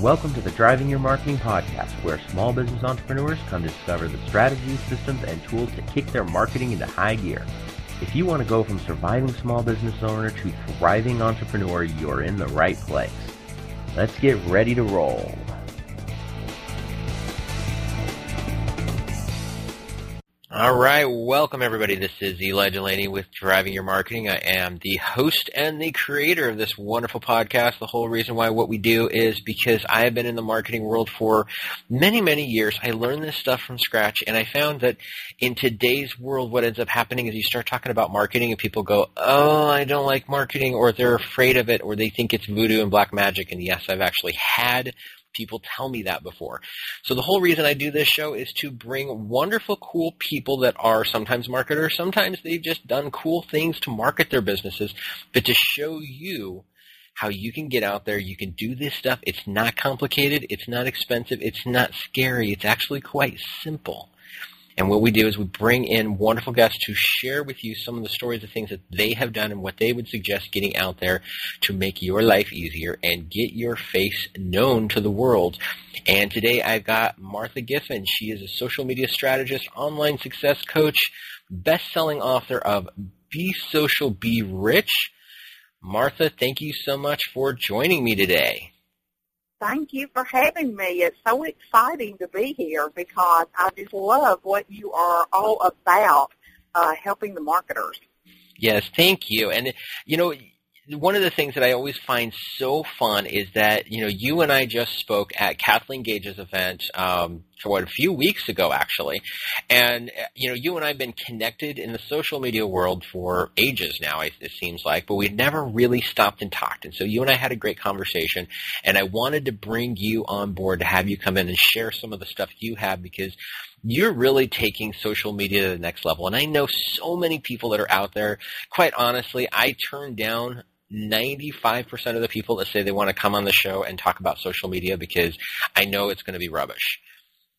Welcome to the Driving Your Marketing Podcast, where small business entrepreneurs come to discover the strategies, systems, and tools to kick their marketing into high gear. If you want to go from surviving small business owner to thriving entrepreneur, you're in the right place. Let's get ready to roll. All right, welcome everybody. This is Eli Delaney with Driving Your Marketing. I am the host and the creator of this wonderful podcast. The whole reason why what we do is because I have been in the marketing world for many, many years. I learned this stuff from scratch and I found that in today's world what ends up happening is you start talking about marketing and people go, "Oh, I don't like marketing," or they're afraid of it or they think it's voodoo and black magic. And yes, I've actually had people tell me that before. So the whole reason I do this show is to bring wonderful, cool people that are sometimes marketers, sometimes they've just done cool things to market their businesses, but to show you how you can get out there, you can do this stuff. It's not complicated, it's not expensive, it's not scary, it's actually quite simple. And what we do is we bring in wonderful guests to share with you some of the stories of things that they have done and what they would suggest getting out there to make your life easier and get your face known to the world. And today I've got Martha Giffen. She is a social media strategist, online success coach, best-selling author of Be Social, Be Rich. Martha, thank you so much for joining me today. Thank you for having me. It's so exciting to be here because I just love what you are all about, uh, helping the marketers. Yes, thank you. And, you know, one of the things that I always find so fun is that you know you and I just spoke at Kathleen Gage's event um, for a few weeks ago actually, and uh, you know you and I have been connected in the social media world for ages now. It, it seems like, but we've never really stopped and talked. And so you and I had a great conversation, and I wanted to bring you on board to have you come in and share some of the stuff you have because you're really taking social media to the next level. And I know so many people that are out there. Quite honestly, I turn down 95% of the people that say they want to come on the show and talk about social media because I know it's going to be rubbish.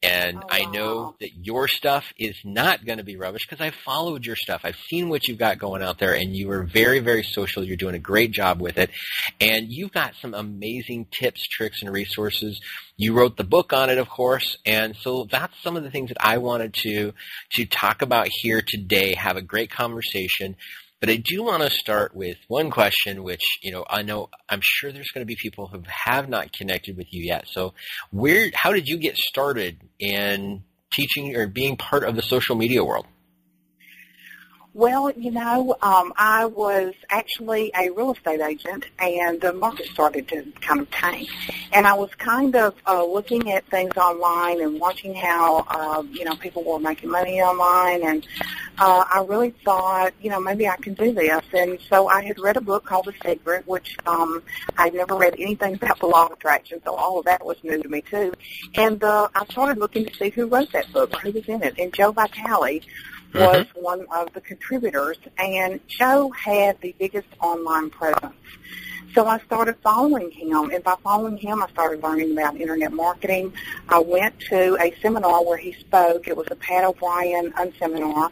And oh, I know that your stuff is not going to be rubbish because I've followed your stuff. I've seen what you've got going out there and you are very, very social. You're doing a great job with it. And you've got some amazing tips, tricks, and resources. You wrote the book on it, of course. And so that's some of the things that I wanted to, to talk about here today, have a great conversation. But I do want to start with one question, which you know I know I'm sure there's going to be people who have not connected with you yet. So, where, how did you get started in teaching or being part of the social media world? Well, you know, um, I was actually a real estate agent, and the market started to kind of tank. And I was kind of uh, looking at things online and watching how, uh, you know, people were making money online, and uh, I really thought, you know, maybe I can do this. And so I had read a book called The Secret, which um, I'd never read anything about the law of attraction, so all of that was new to me too. And uh, I started looking to see who wrote that book who was in it. And Joe Vitale was mm-hmm. one of the contributors, and Joe had the biggest online presence. So I started following him, and by following him, I started learning about internet marketing. I went to a seminar where he spoke. It was a Pat O'Bryan seminar,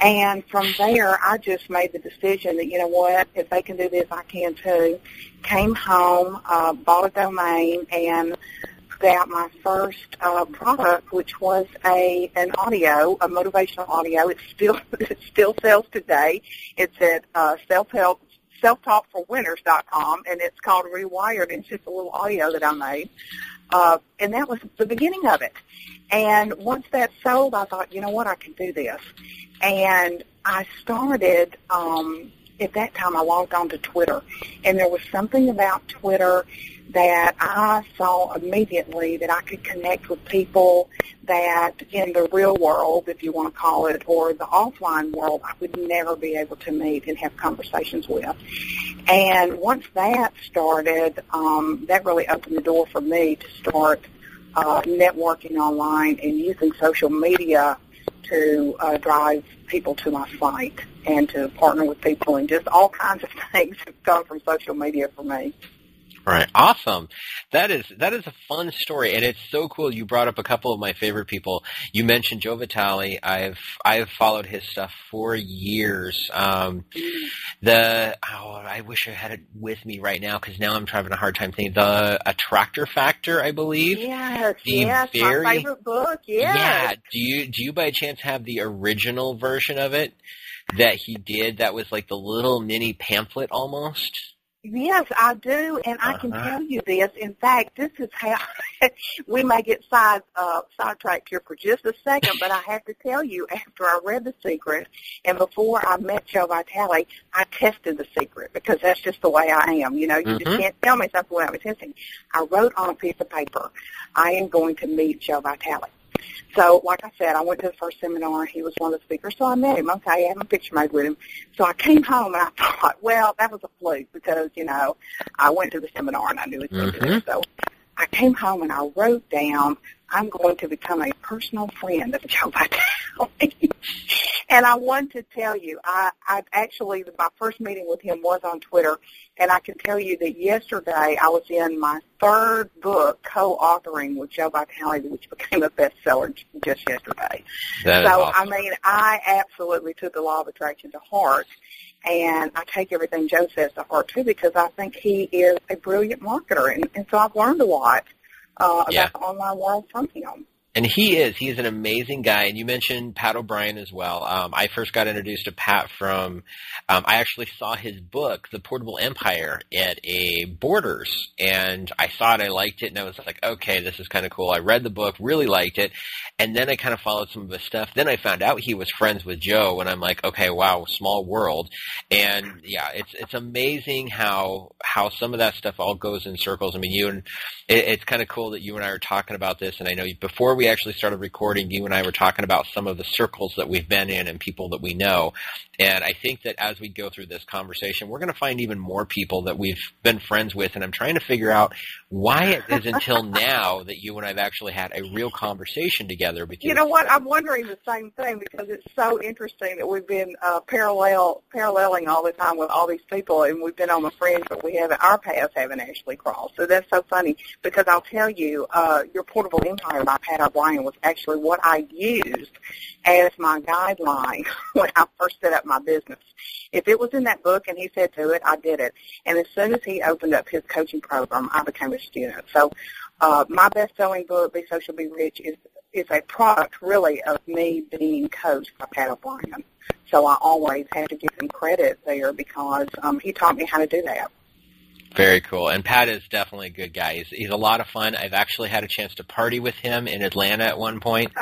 and from there, I just made the decision that you know what, if they can do this, I can too. Came home, uh, bought a domain, and out my first uh, product, which was a an audio, a motivational audio. It still it still sells today. It's at uh, self help selftalkforwinners.com, and it's called Rewired. It's just a little audio that I made, uh, and that was the beginning of it. And once that sold, I thought, you know what, I can do this, and I started. Um, at that time, I logged on to Twitter, and there was something about Twitter that I saw immediately that I could connect with people that in the real world, if you want to call it, or the offline world, I would never be able to meet and have conversations with. And once that started, um, that really opened the door for me to start uh, networking online and using social media to uh, drive people to my site and to partner with people and just all kinds of things have come from social media for me. Right. Awesome. That is that is a fun story, and it's so cool. You brought up a couple of my favorite people. You mentioned Joe Vitale. I've I've followed his stuff for years. Um, The oh, I wish I had it with me right now because now I'm having a hard time thinking. The Attractor Factor, I believe. Yes, The yes, very- my favorite book. Yes. Yeah. Do you do you by chance have the original version of it that he did? That was like the little mini pamphlet almost. Yes, I do, and I can Uh-huh. tell you this. In fact, this is how we may get side uh, sidetracked here for just a second, but I have to tell you, after I read The Secret and before I met Joe Vitale, I tested The Secret because that's just the way I am. You know, you Mhm. just can't tell me something without me testing. I wrote on a piece of paper, I am going to meet Joe Vitale. So, like I said, I went to the first seminar. He was one of the speakers, so I met him. Okay, I had my picture made with him. So I came home and I thought, well, that was a fluke because, you know, I went to the seminar and I knew he was Mhm. there. So I came home and I wrote down, I'm going to become a personal friend of Joe Vitale. and I want to tell you, I, I actually, my first meeting with him was on Twitter, and I can tell you that yesterday I was in my third book co-authoring with Joe Vitale, which became a bestseller just yesterday. That So, awesome. I mean, I absolutely took the law of attraction to heart, and I take everything Joe says to heart too because I think he is a brilliant marketer, and, and so I've learned a lot uh, about online world from him. And he is. He is an amazing guy. And you mentioned Pat O'Bryan as well. Um, I first got introduced to Pat from, um, I actually saw his book, The Portable Empire, at a Borders. And I saw it, I liked it, and I was like, okay, this is kind of cool. I read the book, really liked it. And then I kind of followed some of his stuff. Then I found out he was friends with Joe, and I'm like, okay, wow, small world. And yeah, it's it's amazing how how some of that stuff all goes in circles. I mean, you and it, it's kind of cool that you and I are talking about this. And I know before we actually started recording, you and I were talking about some of the circles that we've been in and people that we know. And I think that as we go through this conversation, we're going to find even more people that we've been friends with. And I'm trying to figure out why it is until now that you and I've actually had a real conversation together. Because You know what? I'm wondering the same thing because it's so interesting that we've been uh, parallel paralleling all the time with all these people, and we've been on the fringe, but we haven't. Our paths haven't actually crossed. So that's so funny because I'll tell you, uh, your portable empire by Pat O'Bryan was actually what I used as my guideline when I first set up my business. If it was in that book and he said do it, I did it. And as soon as he opened up his coaching program, I became a student. So uh, my best-selling book, Be Social, Be Rich, is is a product really of me being coached by Pat O'Bryan. So I always have to give him credit there because um, he taught me how to do that. Very cool. And Pat is definitely a good guy. He's, he's a lot of fun. I've actually had a chance to party with him in Atlanta at one point.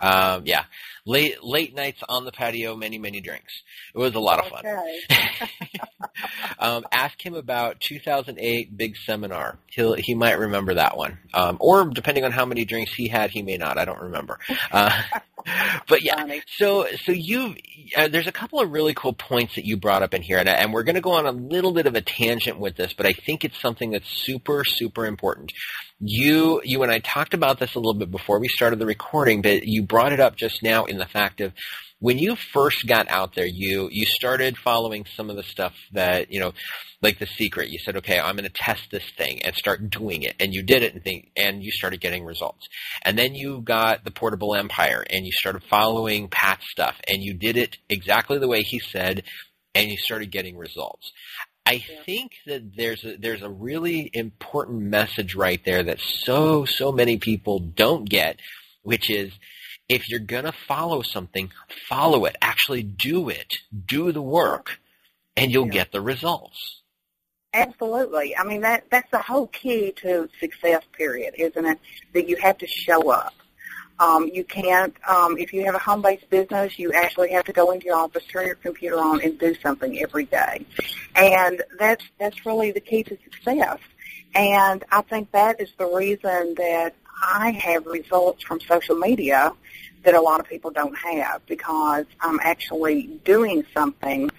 Um, yeah. Late, late nights on the patio, many, many drinks. It was a lot of fun. Okay. um, ask him about 2008 big seminar. He'll, he might remember that one. Um, or depending on how many drinks he had, he may not. I don't remember. Uh, but yeah, Funny. so, so you, uh, there's a couple of really cool points that you brought up in here, and, and we're going to go on a little bit of a tangent with this, but I think it's something that's super, super important. You, you and I talked about this a little bit before we started the recording, but you brought it up just now in the fact of when you first got out there, you, you started following some of the stuff that, you know, like the secret. You said, okay, I'm going to test this thing and start doing it. And you did it and think, and you started getting results. And then you got the portable empire and you started following Pat's stuff and you did it exactly the way he said and you started getting results. I think that there's a, there's a really important message right there that so, so many people don't get, which is if you're going to follow something, follow it. Actually do it. Do the work and you'll Yeah. get the results. Absolutely. I mean that that's the whole key to success. Period, isn't it? That you have to show up. Um, you can't. Um, if you have a home-based business, you actually have to go into your office, turn your computer on, and do something every day. And that's that's really the key to success. And I think that is the reason that I have results from social media that a lot of people don't have because I'm actually doing something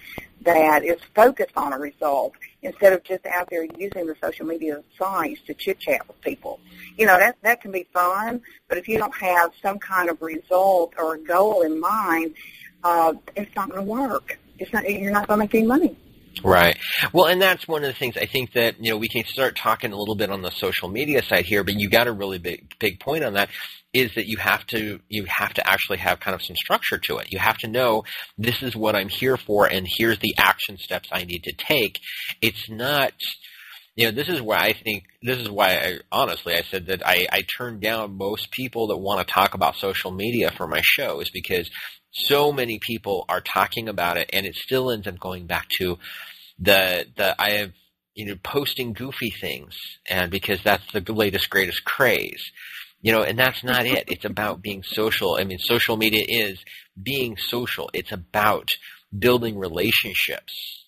that is focused on a result instead of just out there using the social media sites to chit chat with people. You know, that that can be fun, but if you don't have some kind of result or a goal in mind, uh, it's not going to work. It's not. You're not going to make any money. Right. Well, and that's one of the things I think that, you know, we can start talking a little bit on the social media side here, but you got a really big, big point on that is that you have to, you have to actually have kind of some structure to it. You have to know this is what I'm here for and here's the action steps I need to take. It's not, you know, this is why I think, this is why I, honestly, I said that I, I turn down most people that want to talk about social media for my show is because so many people are talking about it and it still ends up going back to the the I have you know posting goofy things and because that's the latest greatest craze you know and that's not it. It's about being social. I mean social media is being social. It's about building relationships.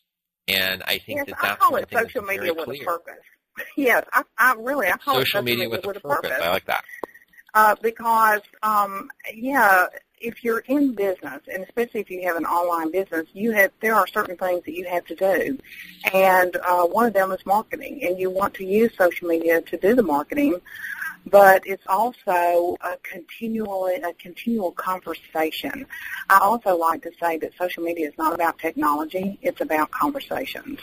And i think yes, that I call it social media with clear. a purpose. Yes i, I really i call social, it social media, with, with a purpose. purpose. I like that. Uh, because um, yeah, if you're in business, and especially if you have an online business, you have there are certain things that you have to do, and uh, one of them is marketing, and you want to use social media to do the marketing. But it's also a continual a continual conversation. I also like to say that social media is not about technology; it's about conversations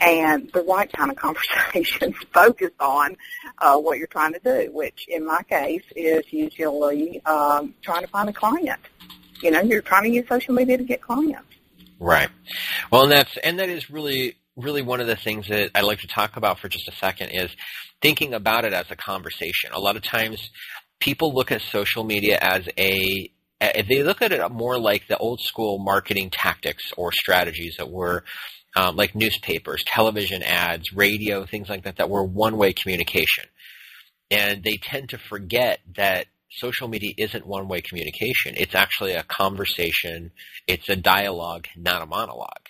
and the right kind of conversations focused on uh, what you're trying to do, which in my case is usually um, trying to find a client. You know, you're trying to use social media to get clients. Right. Well, and that's and that is really really one of the things that I'd like to talk about for just a second is thinking about it as a conversation. A lot of times people look at social media as a they look at it more like the old school marketing tactics or strategies that were um, like newspapers, television ads, radio, things like that, that were one-way communication. And they tend to forget that social media isn't one-way communication. It's actually a conversation. It's a dialogue, not a monologue.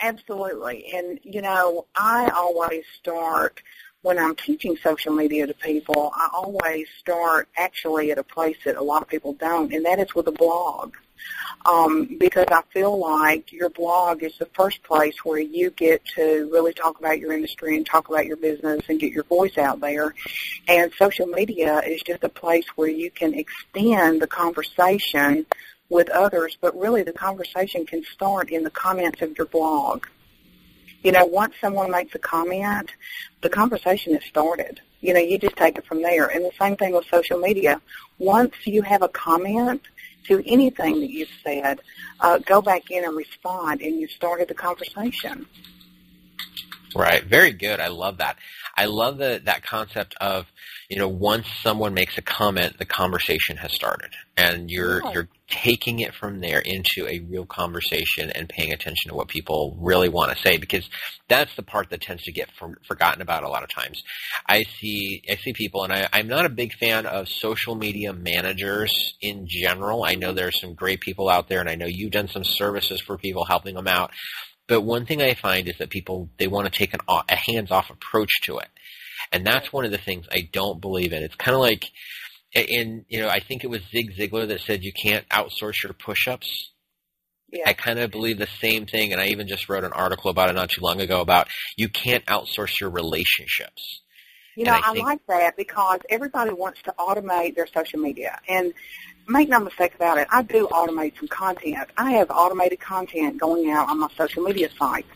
Absolutely. And, you know, I always start when I'm teaching social media to people, I always start actually at a place that a lot of people don't, and that is with a blog um, because I feel like your blog is the first place where you get to really talk about your industry and talk about your business and get your voice out there. And social media is just a place where you can extend the conversation with others, but really the conversation can start in the comments of your blog. You know, once someone makes a comment, the conversation is started. You know, you just take it from there. And the same thing with social media. Once you have a comment, to anything that you've said, uh, go back in and respond, and you've started the conversation. Right. Very good. I love that. I love the, that concept of, you know, once someone makes a comment, the conversation has started, and you're yeah. you're taking it from there into a real conversation and paying attention to what people really want to say because that's the part that tends to get for, forgotten about a lot of times. I see I see people, and I, I'm not a big fan of social media managers in general. I know there are some great people out there, and I know you've done some services for people helping them out. But one thing I find is that people they want to take an, a hands-off approach to it, and that's one of the things I don't believe in. It's kind of like, and you know, I think it was Zig Ziglar that said you can't outsource your push-ups. Yeah. I kind of believe the same thing, and I even just wrote an article about it not too long ago about you can't outsource your relationships. You know, I, I think, like that because everybody wants to automate their social media, and make no mistake about it, I do automate some content. I have automated content going out on my social media sites.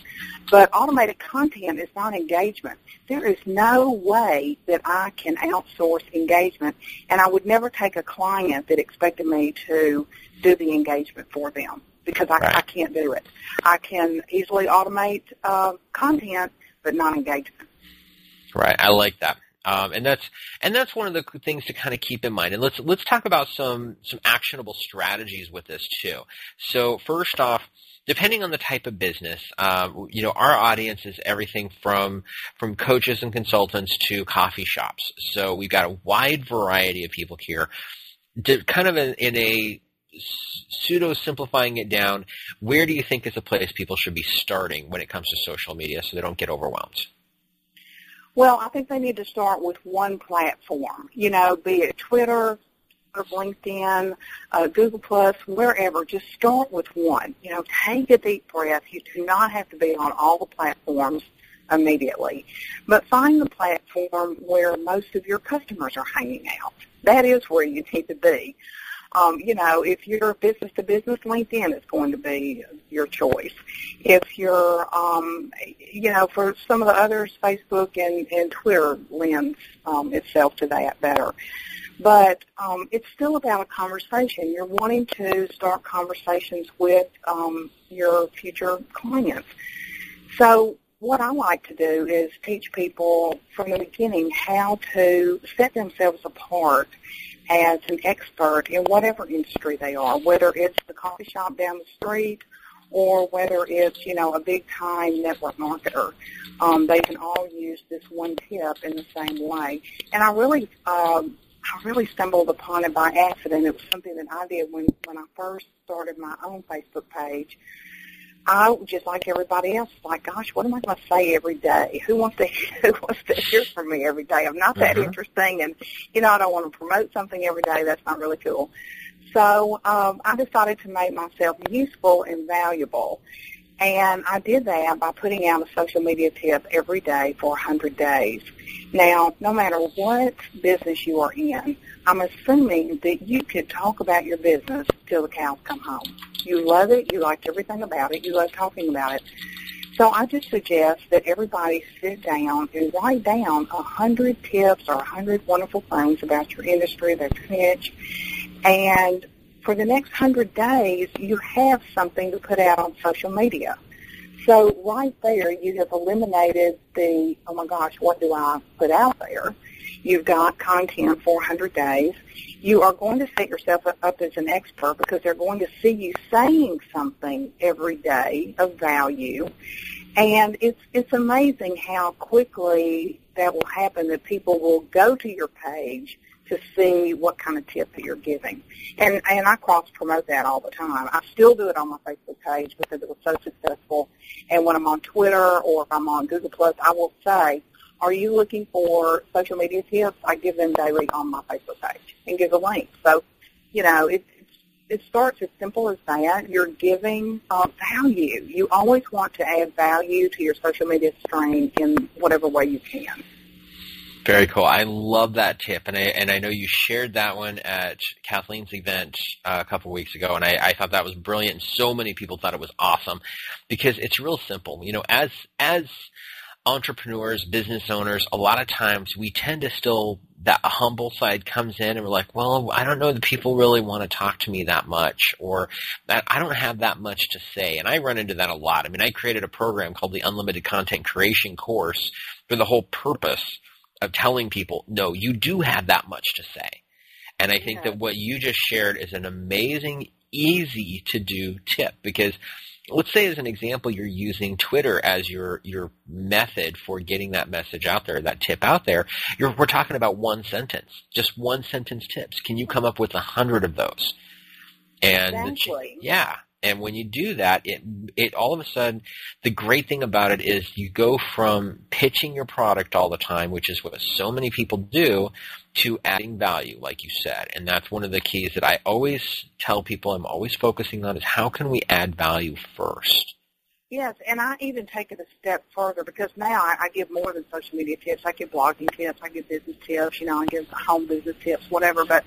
But automated content is not engagement. There is no way that I can outsource engagement, and I would never take a client that expected me to do the engagement for them because I, right. I can't do it. I can easily automate uh, content, but not engagement. Right. I like that. Um, and that's and that's one of the things to kind of keep in mind. And let's let's talk about some some actionable strategies with this too. So first off, depending on the type of business, um, you know, our audience is everything from from coaches and consultants to coffee shops. So we've got a wide variety of people here. To kind of in, in a pseudo simplifying it down, where do you think is a place people should be starting when it comes to social media so they don't get overwhelmed? Well, I think they need to start with one platform, you know, be it Twitter, LinkedIn, uh, Google Plus, wherever. Just start with one. You know, take a deep breath. You do not have to be on all the platforms immediately, but find the platform where most of your customers are hanging out. That is where you need to be. Um, you know, if you're business to business, LinkedIn is going to be your choice. If you're, um, you know, for some of the others, Facebook and, and Twitter lends um, itself to that better. But um, it's still about a conversation. You're wanting to start conversations with um, your future clients. So what I like to do is teach people from the beginning how to set themselves apart as an expert in whatever industry they are, whether it's the coffee shop down the street or whether it's, you know, a big time network marketer. Um, they can all use this one tip in the same way. And I really, um, I really stumbled upon it by accident. It was something that I did when, when I first started my own Facebook page. I just like everybody else, like, gosh, what am I going to say every day? Who wants to who wants to hear from me every day? I'm not that mm-hmm. interesting, and you know, I don't want to promote something every day. That's not really cool. So um, I decided to make myself useful and valuable, and I did that by putting out a social media tip every day for 100 days. Now, no matter what business you are in, I'm assuming that you could talk about your business till the cows come home. You love it. You like everything about it. You love talking about it. So I just suggest that everybody sit down and write down a hundred tips or a hundred wonderful things about your industry, their niche, and for the next hundred days, you have something to put out on social media. So right there, you have eliminated the, oh my gosh, what do I put out there? You've got content 400 days. You are going to set yourself up as an expert because they're going to see you saying something every day of value. And it's, it's amazing how quickly that will happen that people will go to your page to see what kind of tip that you're giving. And and I cross promote that all the time. I still do it on my Facebook page because it was so successful. And when I'm on Twitter or if I'm on Google Plus, I will say, are you looking for social media tips? I give them daily on my Facebook page and give a link. So, you know, it, it starts as simple as that. You're giving uh, value. You always want to add value to your social media stream in whatever way you can. Very cool. I love that tip, and I and I know you shared that one at Kathleen's event uh, a couple weeks ago, and I, I thought that was brilliant. So many people thought it was awesome because it's real simple. You know, as as entrepreneurs, business owners, a lot of times we tend to still that humble side comes in, and we're like, well, I don't know that people really want to talk to me that much, or that I don't have that much to say. And I run into that a lot. I mean, I created a program called the Unlimited Content Creation Course for the whole purpose of telling people, no, you do have that much to say. And I think yeah. that what you just shared is an amazing, easy to do tip because let's say as an example you're using Twitter as your your method for getting that message out there, that tip out there. we're talking about one sentence, just one sentence tips. Can you come up with a hundred of those? And exactly. yeah, and when you do that, it it all of a sudden, the great thing about it is you go from pitching your product all the time, which is what so many people do, to adding value, like you said. And that's one of the keys that I always tell people I'm always focusing on is how can we add value first? Yes, and I even take it a step further because now I, I give more than social media tips. I give blogging tips, I give business tips, you know, I give home business tips, whatever. But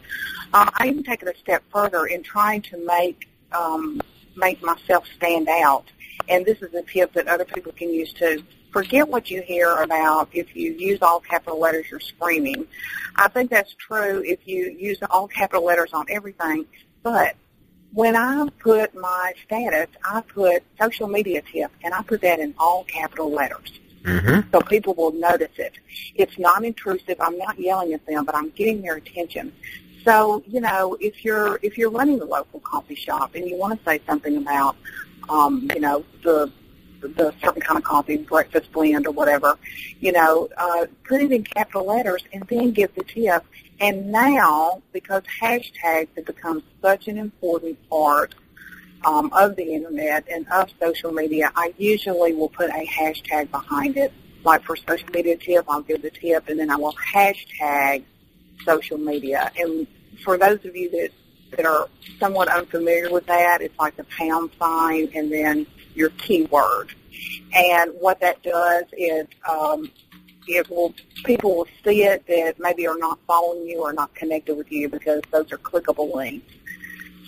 um, I even take it a step further in trying to make um, make myself stand out. And this is a tip that other people can use too. Forget what you hear about if you use all capital letters, you're screaming. I think that's true if you use all capital letters on everything. But when I put my status, I put social media tip, and I put that in all capital letters. Mm-hmm. So people will notice it. It's not intrusive. I'm not yelling at them, but I'm getting their attention. So, you know, if you're if you're running a local coffee shop and you want to say something about, um, you know, the the certain kind of coffee, breakfast blend or whatever, you know, uh, put it in capital letters and then give the tip. And now, because hashtags have become such an important part um, of the internet and of social media, I usually will put a hashtag behind it. Like for social media tip, I'll give the tip and then I will hashtag social media. And for those of you that, that are somewhat unfamiliar with that, it's like the pound sign and then your keyword. And what that does is um, it will people will see it that maybe are not following you or not connected with you because those are clickable links.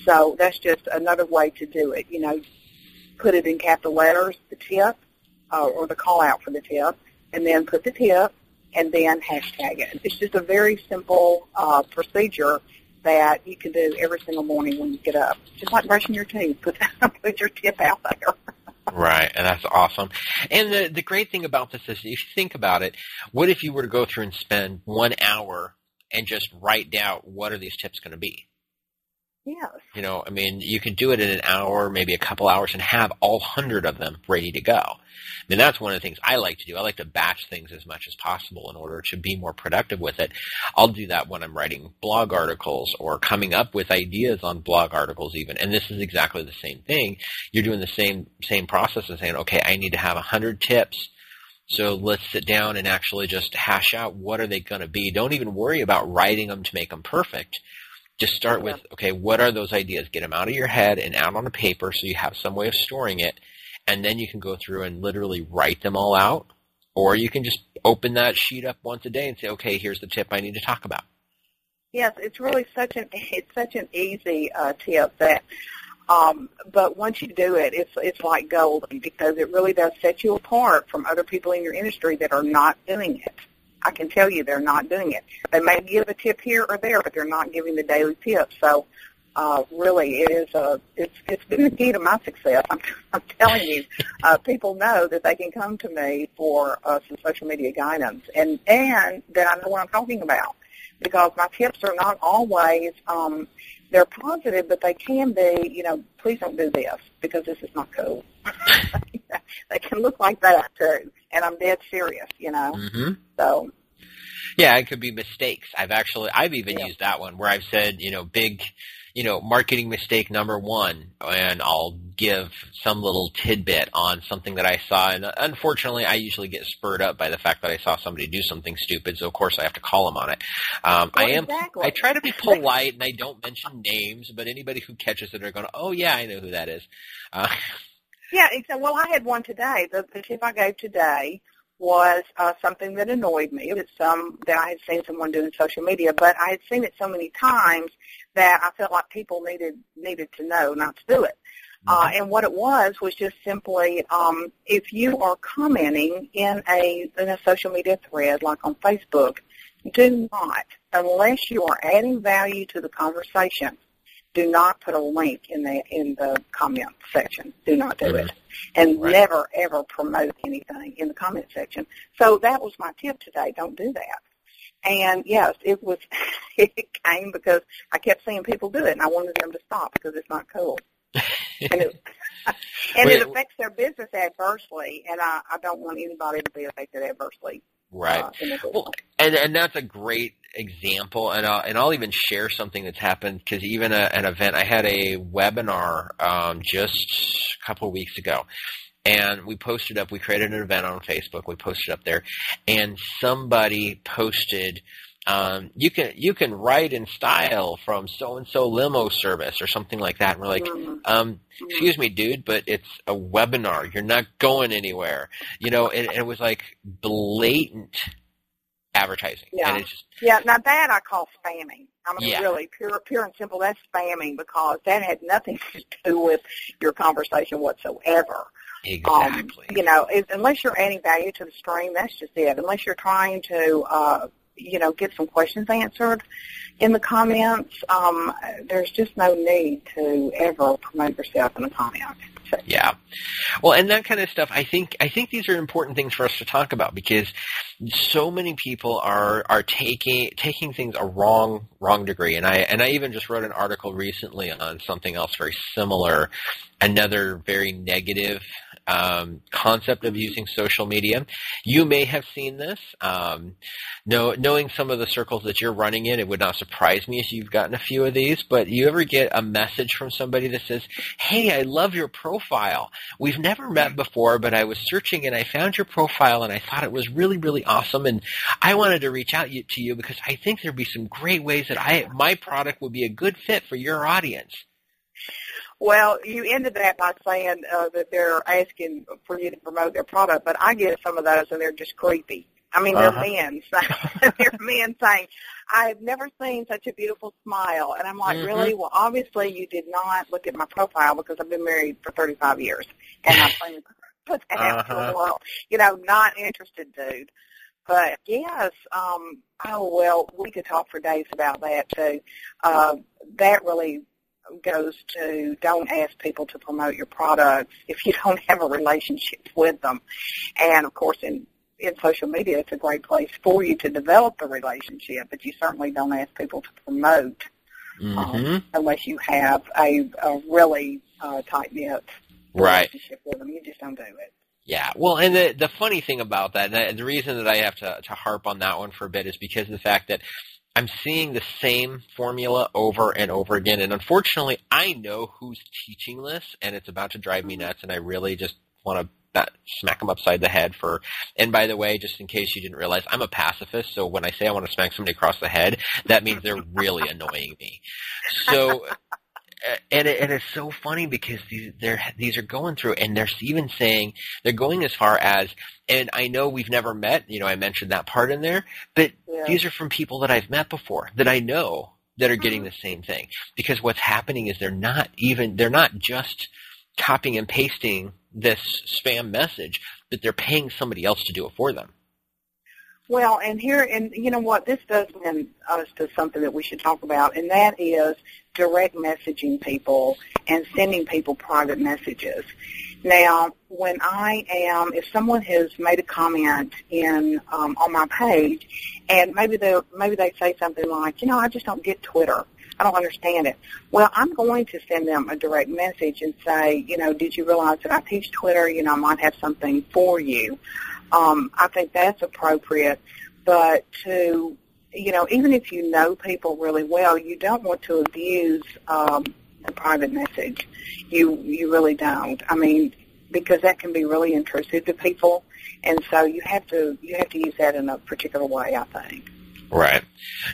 So that's just another way to do it. You know, put it in capital letters, the tip, uh, or the call out for the tip, and then put the tip, and then hashtag it. It's just a very simple uh, procedure that you can do every single morning when you get up. Just like brushing your teeth, put, put your tip out there. Right, and that's awesome. And the the great thing about this is, if you think about it, what if you were to go through and spend one hour and just write down what are these tips going to be? You know, I mean, you can do it in an hour, maybe a couple hours, and have all hundred of them ready to go. I mean, that's one of the things I like to do. I like to batch things as much as possible in order to be more productive with it. I'll do that when I'm writing blog articles or coming up with ideas on blog articles even. And this is exactly the same thing. You're doing the same same process and saying, okay, I need to have a hundred tips. So let's sit down and actually just hash out what are they going to be. Don't even worry about writing them to make them perfect just start with, okay, what are those ideas? Get them out of your head and out on a paper so you have some way of storing it. And then you can go through and literally write them all out. Or you can just open that sheet up once a day and say, okay, here's the tip I need to talk about. Yes, it's really such an it's such an easy uh, tip that, um, but once you do it, it's it's like gold because it really does set you apart from other people in your industry that are not doing it. I can tell you they're not doing it. They may give a tip here or there, but they're not giving the daily tip. So uh, really, it is a it's it's been the key to my success. I'm I'm telling you, uh, people know that they can come to me for uh, some social media guidance, and and that I know what I'm talking about because my tips are not always um, they're positive, but they can be, you know, please don't do this because this is not cool. they can look like that too, and I'm dead serious, you know. Mm-hmm. So. Yeah, it could be mistakes. I've actually, I've even Yeah. used that one where I've said, you know, big, you know, marketing mistake number one, and I'll give some little tidbit on something that I saw. And unfortunately, I usually get spurred up by the fact that I saw somebody do something stupid, so of course I have to call them on it. Um, I am, exactly. I try to be polite and I don't mention names, but anybody who catches it are going, oh yeah, I know who that is. Uh, Yeah, exactly. Well, I had one today. The, the tip I gave today was uh, something that annoyed me. It was some that I had seen someone do in social media, but I had seen it so many times that I felt like people needed needed to know not to do it. Uh, and what it was was just simply um, if you are commenting in a in a social media thread like on Facebook, do not unless you are adding value to the conversation. Do not put a link in the in the comment section. Do not do it, and Right. never ever promote anything in the comment section. So that was my tip today. Don't do that. And yes, it was. It came because I kept seeing people do it, and I wanted them to stop because it's not cool. and it, and it affects their business adversely, and I, I don't want anybody to be affected adversely. Right. Uh, in a good Well, and and that's a great example, and I'll, and I'll even share something that's happened because even a, an event I had a webinar um, just a couple of weeks ago, and we posted up. We created an event on Facebook. We posted up there, and somebody posted. Um, you can you can write in style from so and so limo service or something like that. And we're like, Mhm. um, excuse me, dude, but it's a webinar. You're not going anywhere. You know, and, and it was like blatant advertising. Yeah. And it's just, Yeah, now that I call spamming. I mean, Yeah. really, pure, pure and simple. That's spamming because that had nothing to do with your conversation whatsoever. Um, exactly. you know, unless you're adding value to the stream, that's just it. Unless you're trying to, uh, you know, get some questions answered in the comments, um, there's just no need to ever promote yourself in the comments. So, Yeah. Well, and that kind of stuff, I think, I think these are important things for us to talk about because so many people are, are taking, taking things a wrong, wrong degree. And I, and I even just wrote an article recently on something else very similar, another very negative, um, concept of using social media. You may have seen this. Um, know, knowing some of the circles that you're running in, it would not surprise me if you've gotten a few of these. But you ever get a message from somebody that says, "Hey, I love your profile. We've never met before, but I was searching and I found your profile and I thought it was really, really awesome. And I wanted to reach out to you because I think there'd be some great ways that I my product would be a good fit for your audience." Well, you ended that by saying uh, that they're asking for you to promote their product, but I get some of those and they're just creepy. I mean, they're uh-huh. men. they're men saying, I've never seen such a beautiful smile. And I'm like, mm-hmm. really? Well, obviously you did not look at my profile because I've been married for 35 years. And I'm trying put that uh-huh. out to the uh-huh. world. You know, not interested, dude. But yes, um, oh well, we could talk for days about that too. Uh, that really goes to don't ask people to promote your products if you don't have a relationship with them. And of course, in in social media, it's a great place for you to develop a relationship, but you certainly don't ask people to promote um, mm-hmm. um, unless you have a, a really uh, tight knit right. relationship with them. You just don't do it. Yeah, well, and the the funny thing about that, and the reason that I have to to harp on that one for a bit is because of the fact that I'm seeing the same formula over and over again, and unfortunately, I know who's teaching this, and it's about to drive me mm-hmm. nuts, and I really just want to smack them upside the head for. And by the way, just in case you didn't realize, I'm a pacifist, so when I say I want to smack somebody across the head, that means they're really annoying me. So and it, and it's so funny because these they're these are going through and they're even saying they're going as far as and I know we've never met you know I mentioned that part in there but yeah. these are from people that I've met before that I know that are getting mm-hmm. the same thing because what's happening is they're not even they're not just copying and pasting this spam message but they're paying somebody else to do it for them well, and here, and you know what, this does bring us to something that we should talk about, and that is direct messaging people and sending people private messages. Now, when I am, if someone has made a comment in um, on my page, and maybe they maybe they say something like, you know, I just don't get Twitter. I don't understand it. Well, I'm going to send them a direct message and say, you know, did you realize that I teach Twitter? You know, I might have something for you um, I think that's appropriate. But to, you know, even if you know people really well, you don't want to abuse um, a private message. You you really don't. I mean, because that can be really intrusive to people, and so you have to you have to use that in a particular way. I think. Right.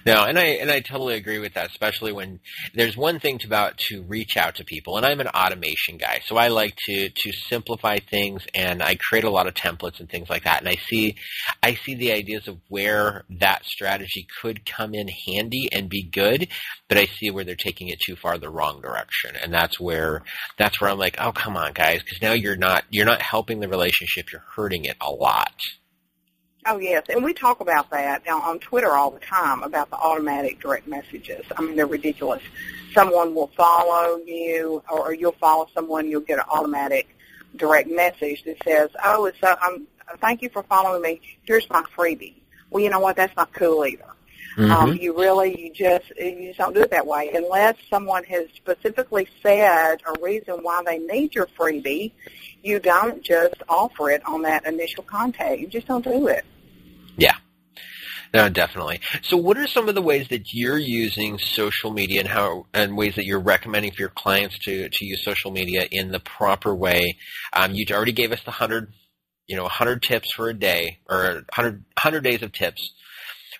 No, and I and I totally agree with that, especially when there's one thing to about to reach out to people, and I'm an automation guy, so I like to to simplify things, and I create a lot of templates and things like that, and I see I see the ideas of where that strategy could come in handy and be good, but I see where they're taking it too far the wrong direction, and that's where that's where I'm like, oh come on, guys, because now you're not you're not helping the relationship, you're hurting it a lot. Oh yes, and we talk about that on Twitter all the time about the automatic direct messages. I mean, they're ridiculous. Someone will follow you, or you'll follow someone, you'll get an automatic direct message that says, "Oh, it's uh, um, thank you for following me. Here's my freebie." Well, you know what? That's not cool either. Mm-hmm. Um, you really, you just, you just don't do it that way unless someone has specifically said a reason why they need your freebie. You don't just offer it on that initial contact. You just don't do it. Yeah. No, definitely. So, what are some of the ways that you're using social media, and how, and ways that you're recommending for your clients to to use social media in the proper way? Um, you already gave us the hundred, you know, hundred tips for a day, or 100, 100 days of tips.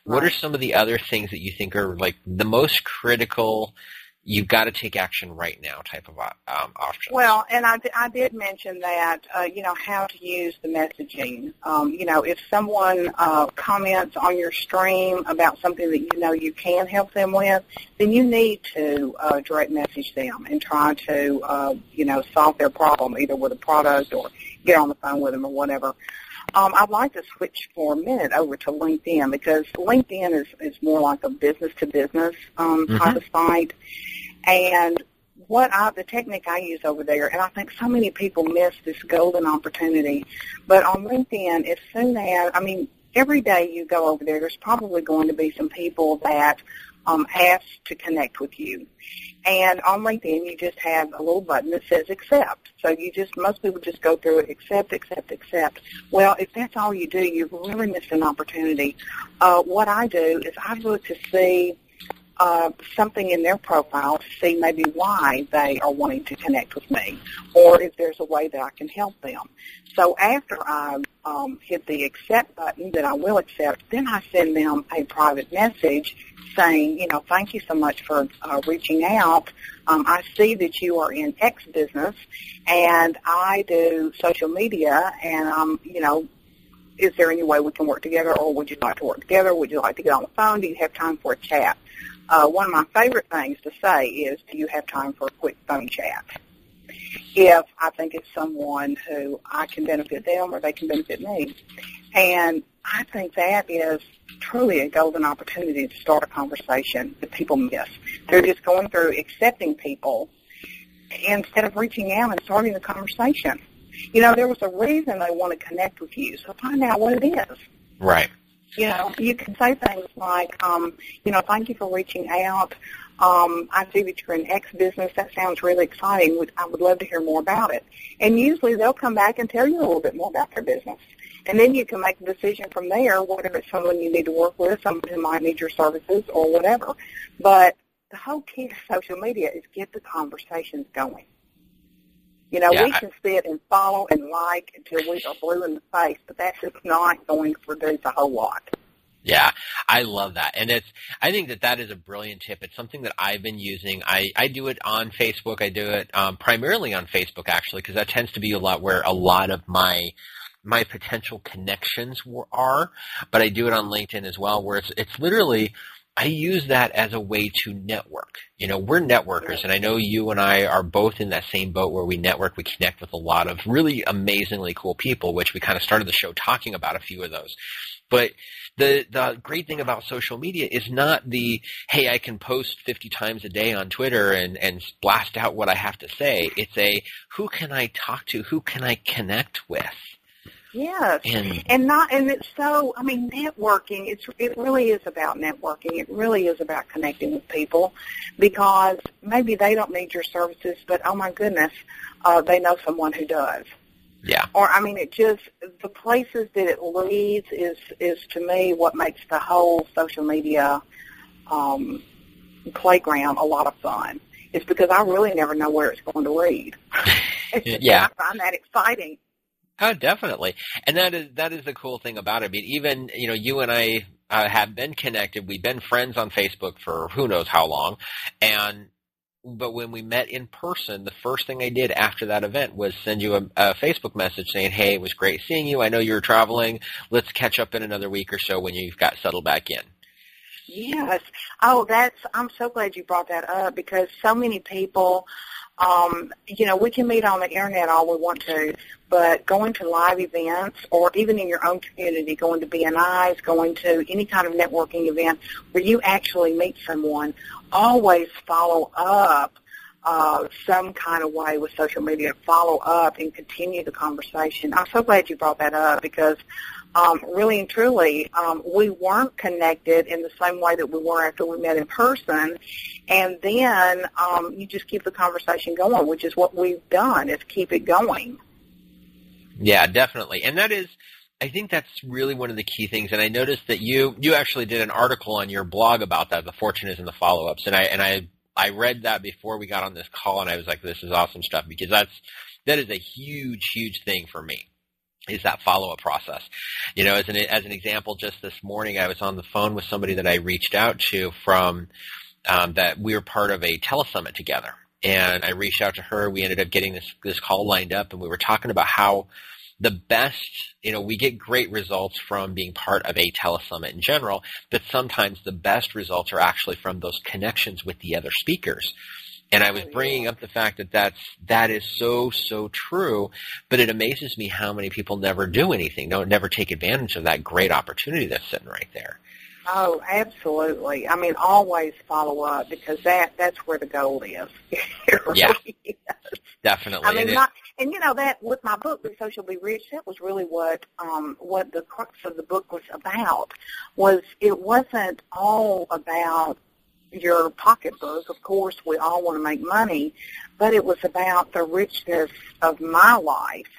What are some of the other things that you think are like the most critical you've got to take action right now type of um, option. Well, and I, I did mention that, uh, you know, how to use the messaging. Um, you know, if someone uh, comments on your stream about something that you know you can help them with, then you need to uh, direct message them and try to, uh, you know, solve their problem either with a product or get on the phone with them or whatever. Um, I'd like to switch for a minute over to LinkedIn because LinkedIn is, is more like a business to business um, mm-hmm. type of site. And what I, the technique I use over there, and I think so many people miss this golden opportunity, but on LinkedIn, as soon as, I mean, every day you go over there, there's probably going to be some people that um, ask to connect with you. And on LinkedIn, you just have a little button that says accept. So you just, most people just go through it, accept, accept, accept. Well, if that's all you do, you've really missed an opportunity. Uh, what I do is I look to see uh, something in their profile to see maybe why they are wanting to connect with me or if there's a way that I can help them. So after I um, hit the accept button that I will accept, then I send them a private message saying, you know, thank you so much for uh, reaching out. Um, I see that you are in X business and I do social media and I'm, you know, is there any way we can work together, or would you like to work together? Would you like to get on the phone? Do you have time for a chat? Uh, one of my favorite things to say is, do you have time for a quick phone chat? If I think it's someone who I can benefit them or they can benefit me. And I think that is truly a golden opportunity to start a conversation that people miss. They're just going through accepting people instead of reaching out and starting the conversation. You know, there was a reason they want to connect with you, so find out what it is. Right. You know, you can say things like, um, you know, thank you for reaching out. Um, I see that you're in X business. That sounds really exciting. I would love to hear more about it. And usually they'll come back and tell you a little bit more about their business. And then you can make a decision from there, whether it's someone you need to work with, someone who might need your services or whatever. But the whole key to social media is get the conversations going. You know, Yeah, we I- can sit and follow and like until we are blue in the face, but that's just not going to produce a whole lot. Yeah, I love that. And it's, I think that that is a brilliant tip. It's something that I've been using. I, I do it on Facebook. I do it um, primarily on Facebook actually because that tends to be a lot where a lot of my my potential connections were, are, but I do it on LinkedIn as well where it's, it's literally, I use that as a way to network. You know, we're networkers and I know you and I are both in that same boat where we network, we connect with a lot of really amazingly cool people, which we kind of started the show talking about a few of those. But the the great thing about social media is not the hey I can post 50 times a day on Twitter and and blast out what I have to say. It's a who can I talk to? Who can I connect with? Yes. And And not, and it's so, I mean, networking, it's, it really is about networking. It really is about connecting with people because maybe they don't need your services, but oh my goodness, uh, they know someone who does. yeah, Or, I mean, it just, the places that it leads is, is to me what makes the whole social media, um, playground a lot of fun. It's because I really never know where it's going to lead. Yeah. I find that exciting. Oh, definitely. And that is that is the cool thing about it. I mean, even you know, you and I uh, have been connected. We've been friends on Facebook for who knows how long, and but when we met in person, the first thing I did after that event was send you a, a Facebook message saying, "Hey, it was great seeing you. I know you were traveling. Let's catch up in another week or so when you've got settled back in." Yes. Oh, that's, I'm so glad you brought that up because so many people, um, you know, we can meet on the internet all we want to, but going to live events or even in your own community, going to BNIs, going to any kind of networking event where you actually meet someone, always follow up uh, some kind of way with social media, to follow up and continue the conversation. I'm so glad you brought that up because um, really and truly, um, we weren't connected in the same way that we were after we met in person. And then um, you just keep the conversation going, which is what we've done, is keep it going. Yeah, definitely. And that is I think that's really one of the key things and I noticed that you you actually did an article on your blog about that, the fortune is in the follow-ups. And I and I I read that before we got on this call and I was like this is awesome stuff because that's that is a huge huge thing for me is that follow-up process. You know, as an as an example, just this morning I was on the phone with somebody that I reached out to from um, that we were part of a telesummit together, and I reached out to her. We ended up getting this this call lined up, and we were talking about how the best, you know, we get great results from being part of a telesummit in general, but sometimes the best results are actually from those connections with the other speakers. And I was oh, bringing up the fact that that's that is so so true, but it amazes me how many people never do anything, don't never take advantage of that great opportunity that's sitting right there. Oh, absolutely. I mean, always follow up because that that's where the goal is. Yeah. is. Definitely. I mean, not, and you know that with my book, Be Social Be Rich, that was really what um, what the crux of the book was about. Was it wasn't all about your pocketbook. Of course, we all want to make money, but it was about the richness of my life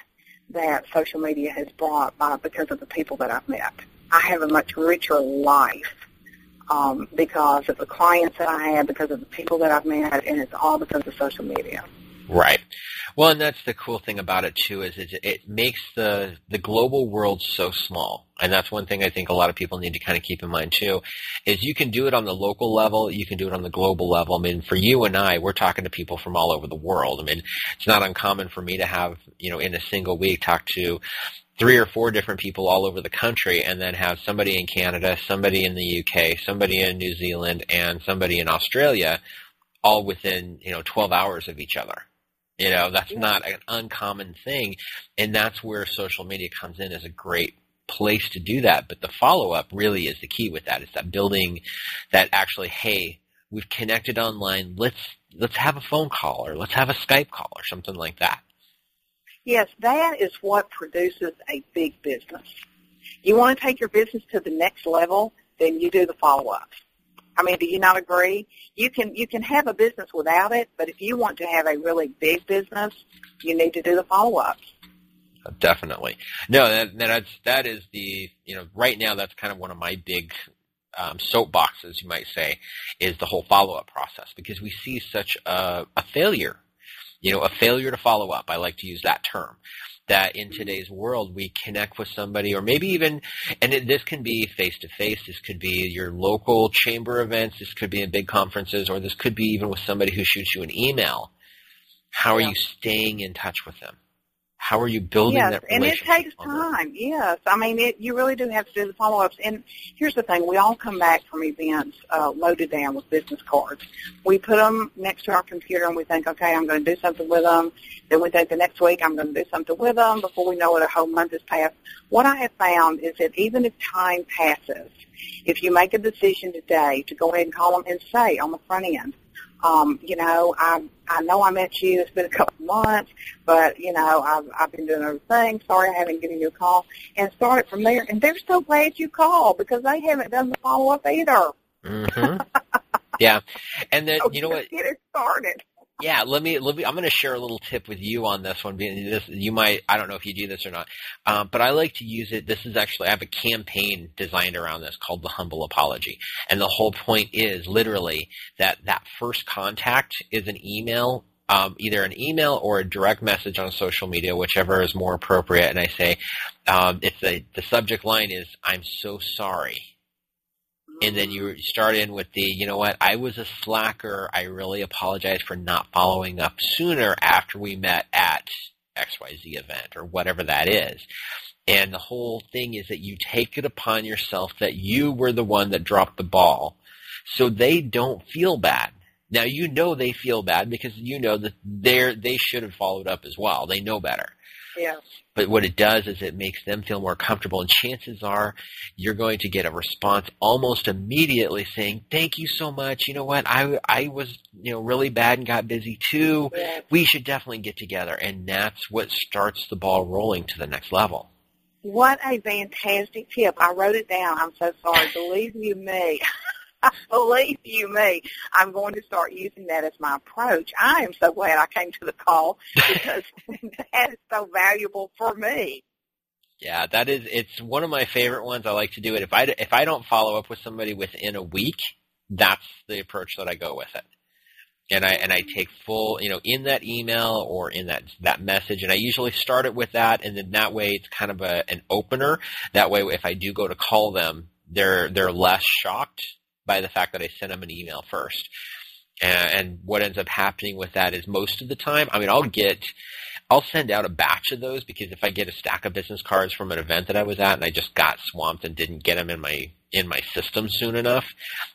that social media has brought by because of the people that I've met. I have a much richer life um, because of the clients that I have, because of the people that I've met, and it's all because of social media. Right. Well, and that's the cool thing about it too is it, it makes the the global world so small, and that's one thing I think a lot of people need to kind of keep in mind too, is you can do it on the local level, you can do it on the global level. I mean, for you and I, we're talking to people from all over the world. I mean, it's not uncommon for me to have you know in a single week talk to three or four different people all over the country and then have somebody in Canada, somebody in the UK, somebody in New Zealand, and somebody in Australia all within, you know, 12 hours of each other. You know, that's not an uncommon thing. And that's where social media comes in as a great place to do that. But the follow up really is the key with that. It's that building that actually, hey, we've connected online. Let's let's have a phone call or let's have a Skype call or something like that. Yes, that is what produces a big business. You want to take your business to the next level, then you do the follow-ups. I mean, do you not agree? You can you can have a business without it, but if you want to have a really big business, you need to do the follow-ups. Definitely. No, that, that's that is the you know right now that's kind of one of my big um, soapboxes, you might say, is the whole follow-up process because we see such a, a failure you know, a failure to follow up. I like to use that term. That in today's world, we connect with somebody, or maybe even, and it, this can be face to face. This could be your local chamber events. This could be in big conferences, or this could be even with somebody who shoots you an email. How are yeah. you staying in touch with them? How are you building yes, that relationship? and it takes time. Yes, I mean, it, you really do have to do the follow-ups. And here's the thing: we all come back from events uh, loaded down with business cards. We put them next to our computer, and we think, okay, I'm going to do something with them. Then we think the next week I'm going to do something with them. Before we know it, a whole month has passed. What I have found is that even if time passes, if you make a decision today to go ahead and call them and say on the front end, um, you know, I I know I met you. It's been a couple months, but you know, I've I've been doing other things. Sorry, I haven't given you a call. And start it from there. And they're so glad you called because they haven't done the follow up either. Mm-hmm. yeah, and then so you know what? Get it started. Yeah, let me, let me. I'm going to share a little tip with you on this one. This, you might, I don't know if you do this or not, um, but I like to use it. This is actually, I have a campaign designed around this called the humble apology, and the whole point is literally that that first contact is an email um, either an email or a direct message on social media, whichever is more appropriate. And I say, um, if the the subject line is "I'm so sorry," and then you start in with the, you know what, I was a slacker. I really apologize for not following up sooner after we met at XYZ event or whatever that is. And the whole thing is that you take it upon yourself that you were the one that dropped the ball so they don't feel bad. Now you know they feel bad because you know that they they should have followed up as well. They know better. Yeah. But what it does is it makes them feel more comfortable, and chances are you're going to get a response almost immediately saying, "Thank you so much. You know what? I I was you know really bad and got busy too. Yeah. We should definitely get together." And that's what starts the ball rolling to the next level. What a fantastic tip! I wrote it down. I'm so sorry. Believe you me. Believe you me, I'm going to start using that as my approach. I am so glad I came to the call because that is so valuable for me. Yeah, that is. It's one of my favorite ones. I like to do it. If I if I don't follow up with somebody within a week, that's the approach that I go with it. And I and I take full, you know, in that email or in that that message, and I usually start it with that, and then that way it's kind of a an opener. That way, if I do go to call them, they're they're less shocked by the fact that I sent them an email first. And what ends up happening with that is most of the time, I mean, I'll get, I'll send out a batch of those because if I get a stack of business cards from an event that I was at and I just got swamped and didn't get them in my in my system soon enough,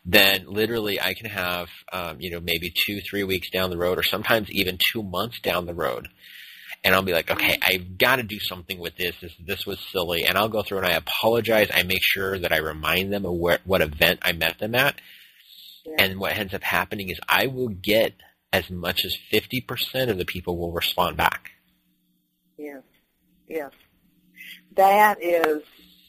then literally I can have, um, you know, maybe two, three weeks down the road, or sometimes even two months down the road, and I'll be like, okay, I've got to do something with this. This this was silly, and I'll go through and I apologize. I make sure that I remind them of where, what event I met them at, yeah. and what ends up happening is I will get as much as fifty percent of the people will respond back. Yes, yes, that is.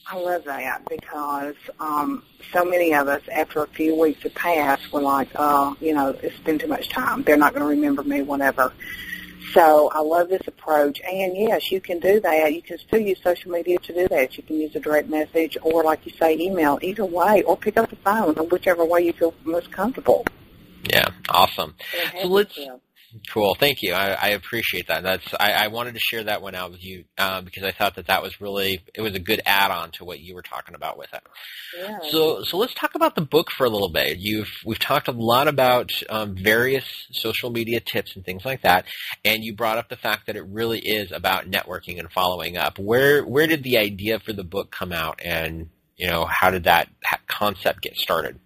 I love that because um, so many of us, after a few weeks have passed, we're like, oh, you know, it's been too much time. They're not going to remember me, whatever. So I love this approach. And yes, you can do that. You can still use social media to do that. You can use a direct message or, like you say, email. Either way, or pick up the phone, or whichever way you feel most comfortable. Yeah, awesome. So let's Cool. Thank you. I, I appreciate that. That's I, I, wanted to share that one out with you uh, because I thought that that was really it was a good add-on to what you were talking about with it. Yeah. So so let's talk about the book for a little bit. You've we've talked a lot about um, various social media tips and things like that, and you brought up the fact that it really is about networking and following up. Where where did the idea for the book come out, and you know how did that concept get started?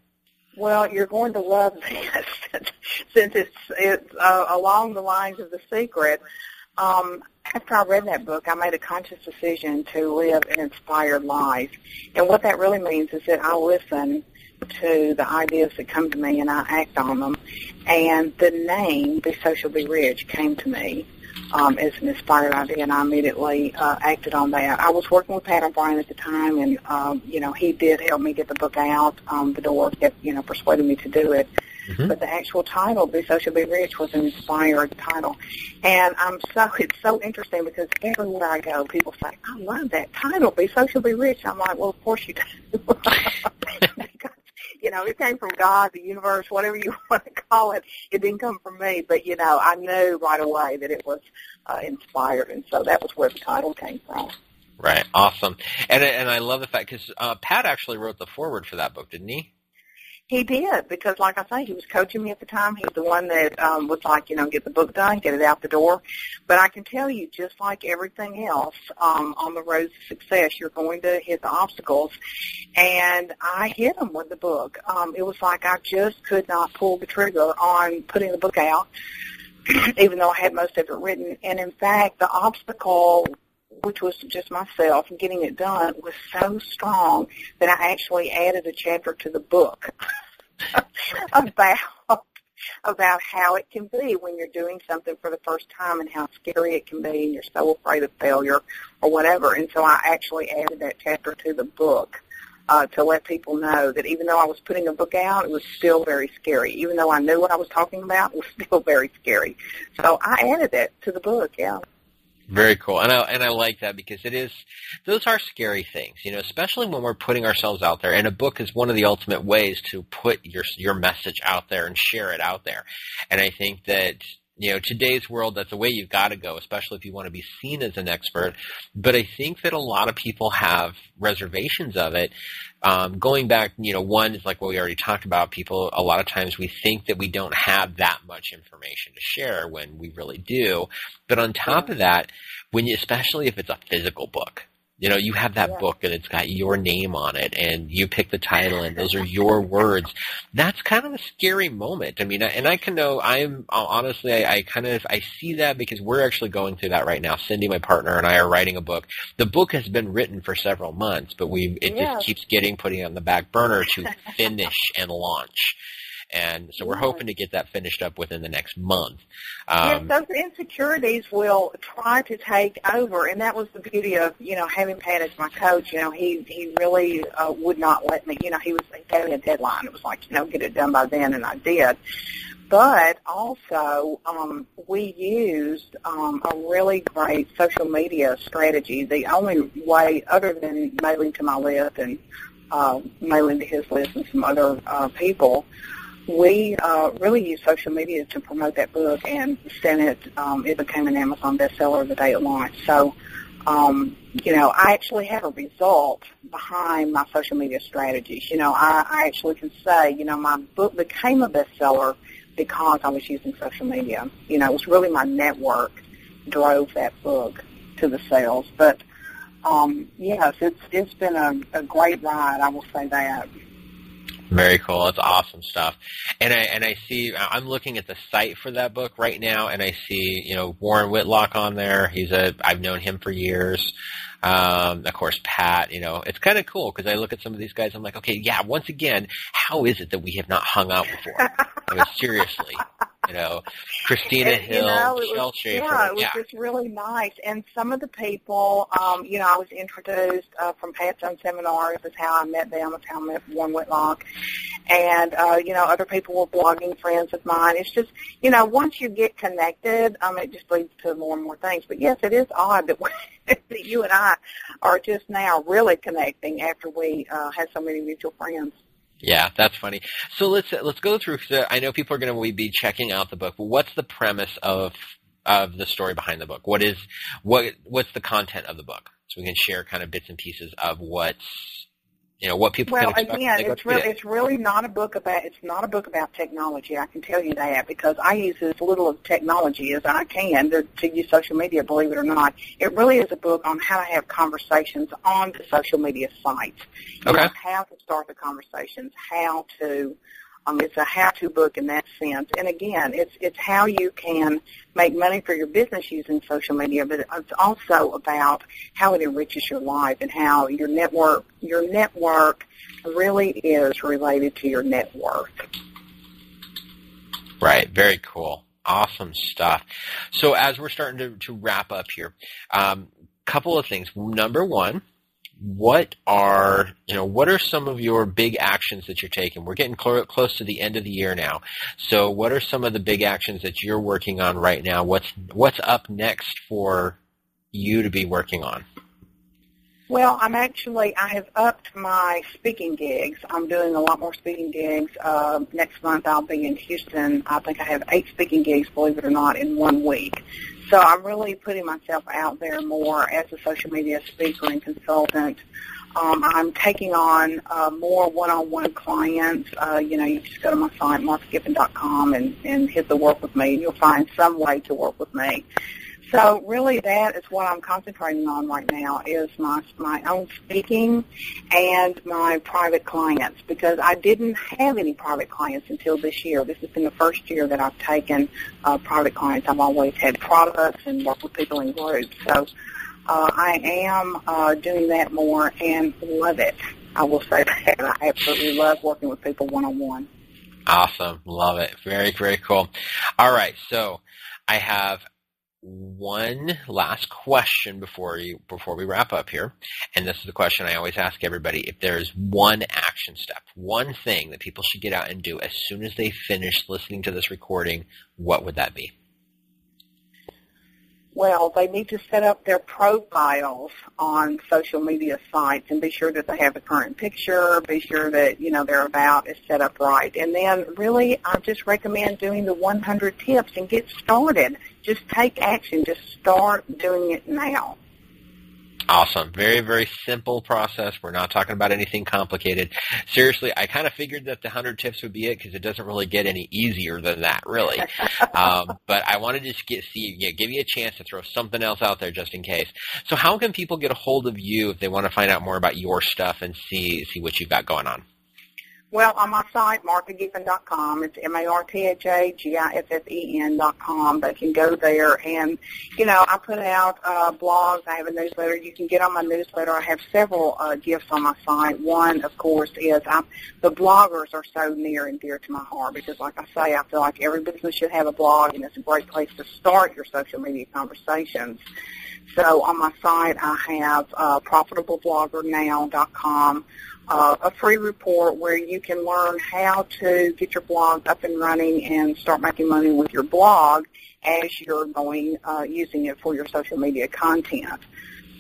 Well, you're going to love this since it's it's uh, along the lines of the secret. Um, after I read that book, I made a conscious decision to live an inspired life, and what that really means is that I listen to the ideas that come to me and I act on them. And the name "Be Social, Be Rich" came to me um, as an inspired idea, and I immediately uh, acted on that. I was working with Pat O'Bryan at the time, and um, you know he did help me get the book out um, the door, kept you know persuaded me to do it. Mm-hmm. But the actual title, "Be Social, Be Rich," was an inspired title, and I'm so it's so interesting because everywhere I go, people say, "I love that title, Be Social, Be Rich." I'm like, "Well, of course you do." you know, it came from God, the universe, whatever you want to call it. It didn't come from me, but you know, I knew right away that it was uh, inspired, and so that was where the title came from. Right, awesome, and and I love the fact because uh, Pat actually wrote the foreword for that book, didn't he? He did because, like I say, he was coaching me at the time. He's the one that um, was like, you know, get the book done, get it out the door. But I can tell you, just like everything else um, on the road to success, you're going to hit the obstacles. And I hit them with the book. Um, it was like I just could not pull the trigger on putting the book out, even though I had most of it written. And in fact, the obstacle which was just myself, getting it done was so strong that I actually added a chapter to the book about about how it can be when you're doing something for the first time and how scary it can be and you're so afraid of failure or whatever. And so I actually added that chapter to the book uh, to let people know that even though I was putting a book out, it was still very scary. Even though I knew what I was talking about, it was still very scary. So I added that to the book, yeah. Very cool, and I and I like that because it is those are scary things, you know, especially when we're putting ourselves out there. And a book is one of the ultimate ways to put your your message out there and share it out there. And I think that you know, today's world, that's the way you've got to go, especially if you want to be seen as an expert. But I think that a lot of people have reservations of it. Um, going back, you know, one is like what we already talked about. People, a lot of times we think that we don't have that much information to share when we really do. But on top of that, when you, especially if it's a physical book, you know, you have that yeah. book and it's got your name on it and you pick the title and those are your words. That's kind of a scary moment. I mean, and I can know I'm honestly, I, I kind of, I see that because we're actually going through that right now. Cindy, my partner and I are writing a book. The book has been written for several months, but we, it yeah. just keeps getting putting on the back burner to finish and launch and so we're hoping to get that finished up within the next month. Um, yes, those insecurities will try to take over, and that was the beauty of you know having Pat as my coach. You know, he he really uh, would not let me. You know, he was he gave me a deadline. It was like you know get it done by then, and I did. But also, um, we used um, a really great social media strategy. The only way, other than mailing to my list and uh, mailing to his list and some other uh, people, we uh, really used social media to promote that book and sent it. Um, it became an Amazon bestseller the day it launched. So, um, you know, I actually have a result behind my social media strategies. You know, I, I actually can say, you know, my book became a bestseller because I was using social media. You know, it was really my network drove that book to the sales. But um, yes, it's it's been a, a great ride. I will say that. Very cool. That's awesome stuff. And I and I see I'm looking at the site for that book right now, and I see you know Warren Whitlock on there. He's a I've known him for years. Um, of course, Pat. You know, it's kind of cool because I look at some of these guys. I'm like, okay, yeah. Once again, how is it that we have not hung out before? I mean, seriously you know, Christina it, Hill, you know, Michelle was, Schaefer. Yeah, it was yeah. just really nice. And some of the people, um, you know, I was introduced uh, from Pat's own seminars. Is how I met them. Is how I met Warren Whitlock. And uh, you know, other people were blogging friends of mine. It's just, you know, once you get connected, um, it just leads to more and more things. But yes, it is odd that, we, that you and I are just now really connecting after we uh, had so many mutual friends. Yeah, that's funny. So let's uh, let's go through. Uh, I know people are going to be checking out the book, what's the premise of of the story behind the book? What is what what's the content of the book? So we can share kind of bits and pieces of what's you know what people well, expect. again, it's really, it's really not a book about it's not a book about technology. I can tell you that because I use as little of technology as I can to, to use social media. Believe it or not, it really is a book on how to have conversations on the social media sites. You okay. Know, how to start the conversations, how to um, it's a how-to book in that sense. And again, it's it's how you can make money for your business using social media, but it's also about how it enriches your life and how your network your network really is related to your net worth. Right. Very cool. Awesome stuff. So as we're starting to, to wrap up here, um, couple of things. Number one, what are you know what are some of your big actions that you're taking? We're getting cl- close to the end of the year now, so what are some of the big actions that you're working on right now? What's what's up next for you to be working on? Well, I'm actually I have upped my speaking gigs. I'm doing a lot more speaking gigs. Uh, next month I'll be in Houston. I think I have eight speaking gigs, believe it or not, in one week. So I'm really putting myself out there more as a social media speaker and consultant. Um, I'm taking on uh, more one-on-one clients. Uh, you know, you just go to my site, marthagiffen.com, and, and hit the work with me, and you'll find some way to work with me. So really that is what I'm concentrating on right now is my my own speaking and my private clients because I didn't have any private clients until this year. This has been the first year that I've taken uh, private clients. I've always had products and worked with people in groups. So uh, I am uh, doing that more and love it. I will say that. I absolutely love working with people one-on-one. Awesome. Love it. Very, very cool. All right. So I have one last question before you before we wrap up here, and this is the question I always ask everybody: if there's one action step, one thing that people should get out and do as soon as they finish listening to this recording, what would that be? Well, they need to set up their profiles on social media sites and be sure that they have a current picture, be sure that, you know, their about is set up right. And then really, I just recommend doing the 100 tips and get started. Just take action. Just start doing it now. Awesome. Very, very simple process. We're not talking about anything complicated. Seriously, I kind of figured that the 100 tips would be it because it doesn't really get any easier than that, really. um, but I wanted to just get, see, yeah, give you a chance to throw something else out there just in case. So how can people get a hold of you if they want to find out more about your stuff and see, see what you've got going on? Well, on my site, marthagiffen.com, it's M-A-R-T-H-A-G-I-F-F-E-N.com. com. They can go there and, you know, I put out uh, blogs. I have a newsletter. You can get on my newsletter. I have several uh, gifts on my site. One, of course, is I'm, the bloggers are so near and dear to my heart because, like I say, I feel like every business should have a blog, and it's a great place to start your social media conversations. So on my site, I have uh, profitablebloggernow.com uh, a free report where you can learn how to get your blog up and running and start making money with your blog as you're going uh, using it for your social media content.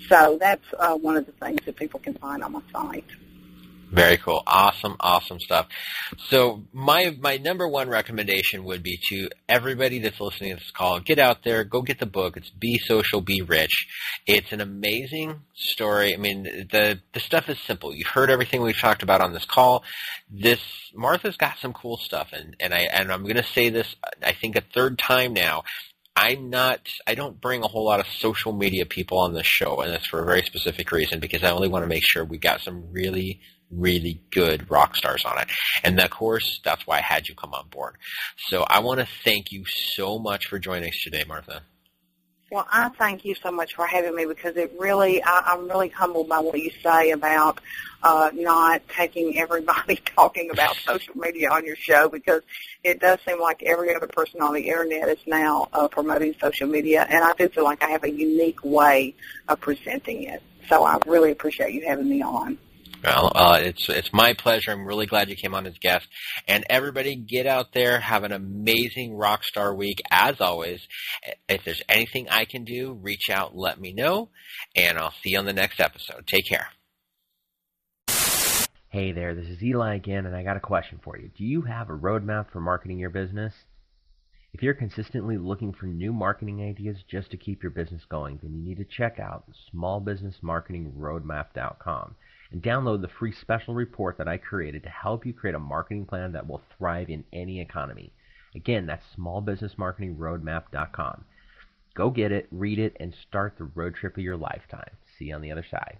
So that's uh, one of the things that people can find on my site. Very cool. Awesome, awesome stuff. So my my number one recommendation would be to everybody that's listening to this call, get out there, go get the book. It's Be Social, Be Rich. It's an amazing story. I mean, the the stuff is simple. You've heard everything we've talked about on this call. This Martha's got some cool stuff and, and I and I'm gonna say this I think a third time now. I'm not, I don't bring a whole lot of social media people on this show, and that's for a very specific reason because I only want to make sure we got some really really good rock stars on it. And of course, that's why I had you come on board. So I want to thank you so much for joining us today, Martha. Well, I thank you so much for having me because it really, I, I'm really humbled by what you say about uh, not taking everybody talking about social media on your show because it does seem like every other person on the internet is now uh, promoting social media, and I do feel like I have a unique way of presenting it. So I really appreciate you having me on. Well, uh, it's it's my pleasure. I'm really glad you came on as guest. And everybody, get out there, have an amazing rock star week. As always, if there's anything I can do, reach out, let me know, and I'll see you on the next episode. Take care. Hey there, this is Eli again, and I got a question for you. Do you have a roadmap for marketing your business? If you're consistently looking for new marketing ideas just to keep your business going, then you need to check out smallbusinessmarketingroadmap.com and download the free special report that I created to help you create a marketing plan that will thrive in any economy. Again, that's smallbusinessmarketingroadmap.com. Go get it, read it, and start the road trip of your lifetime. See you on the other side.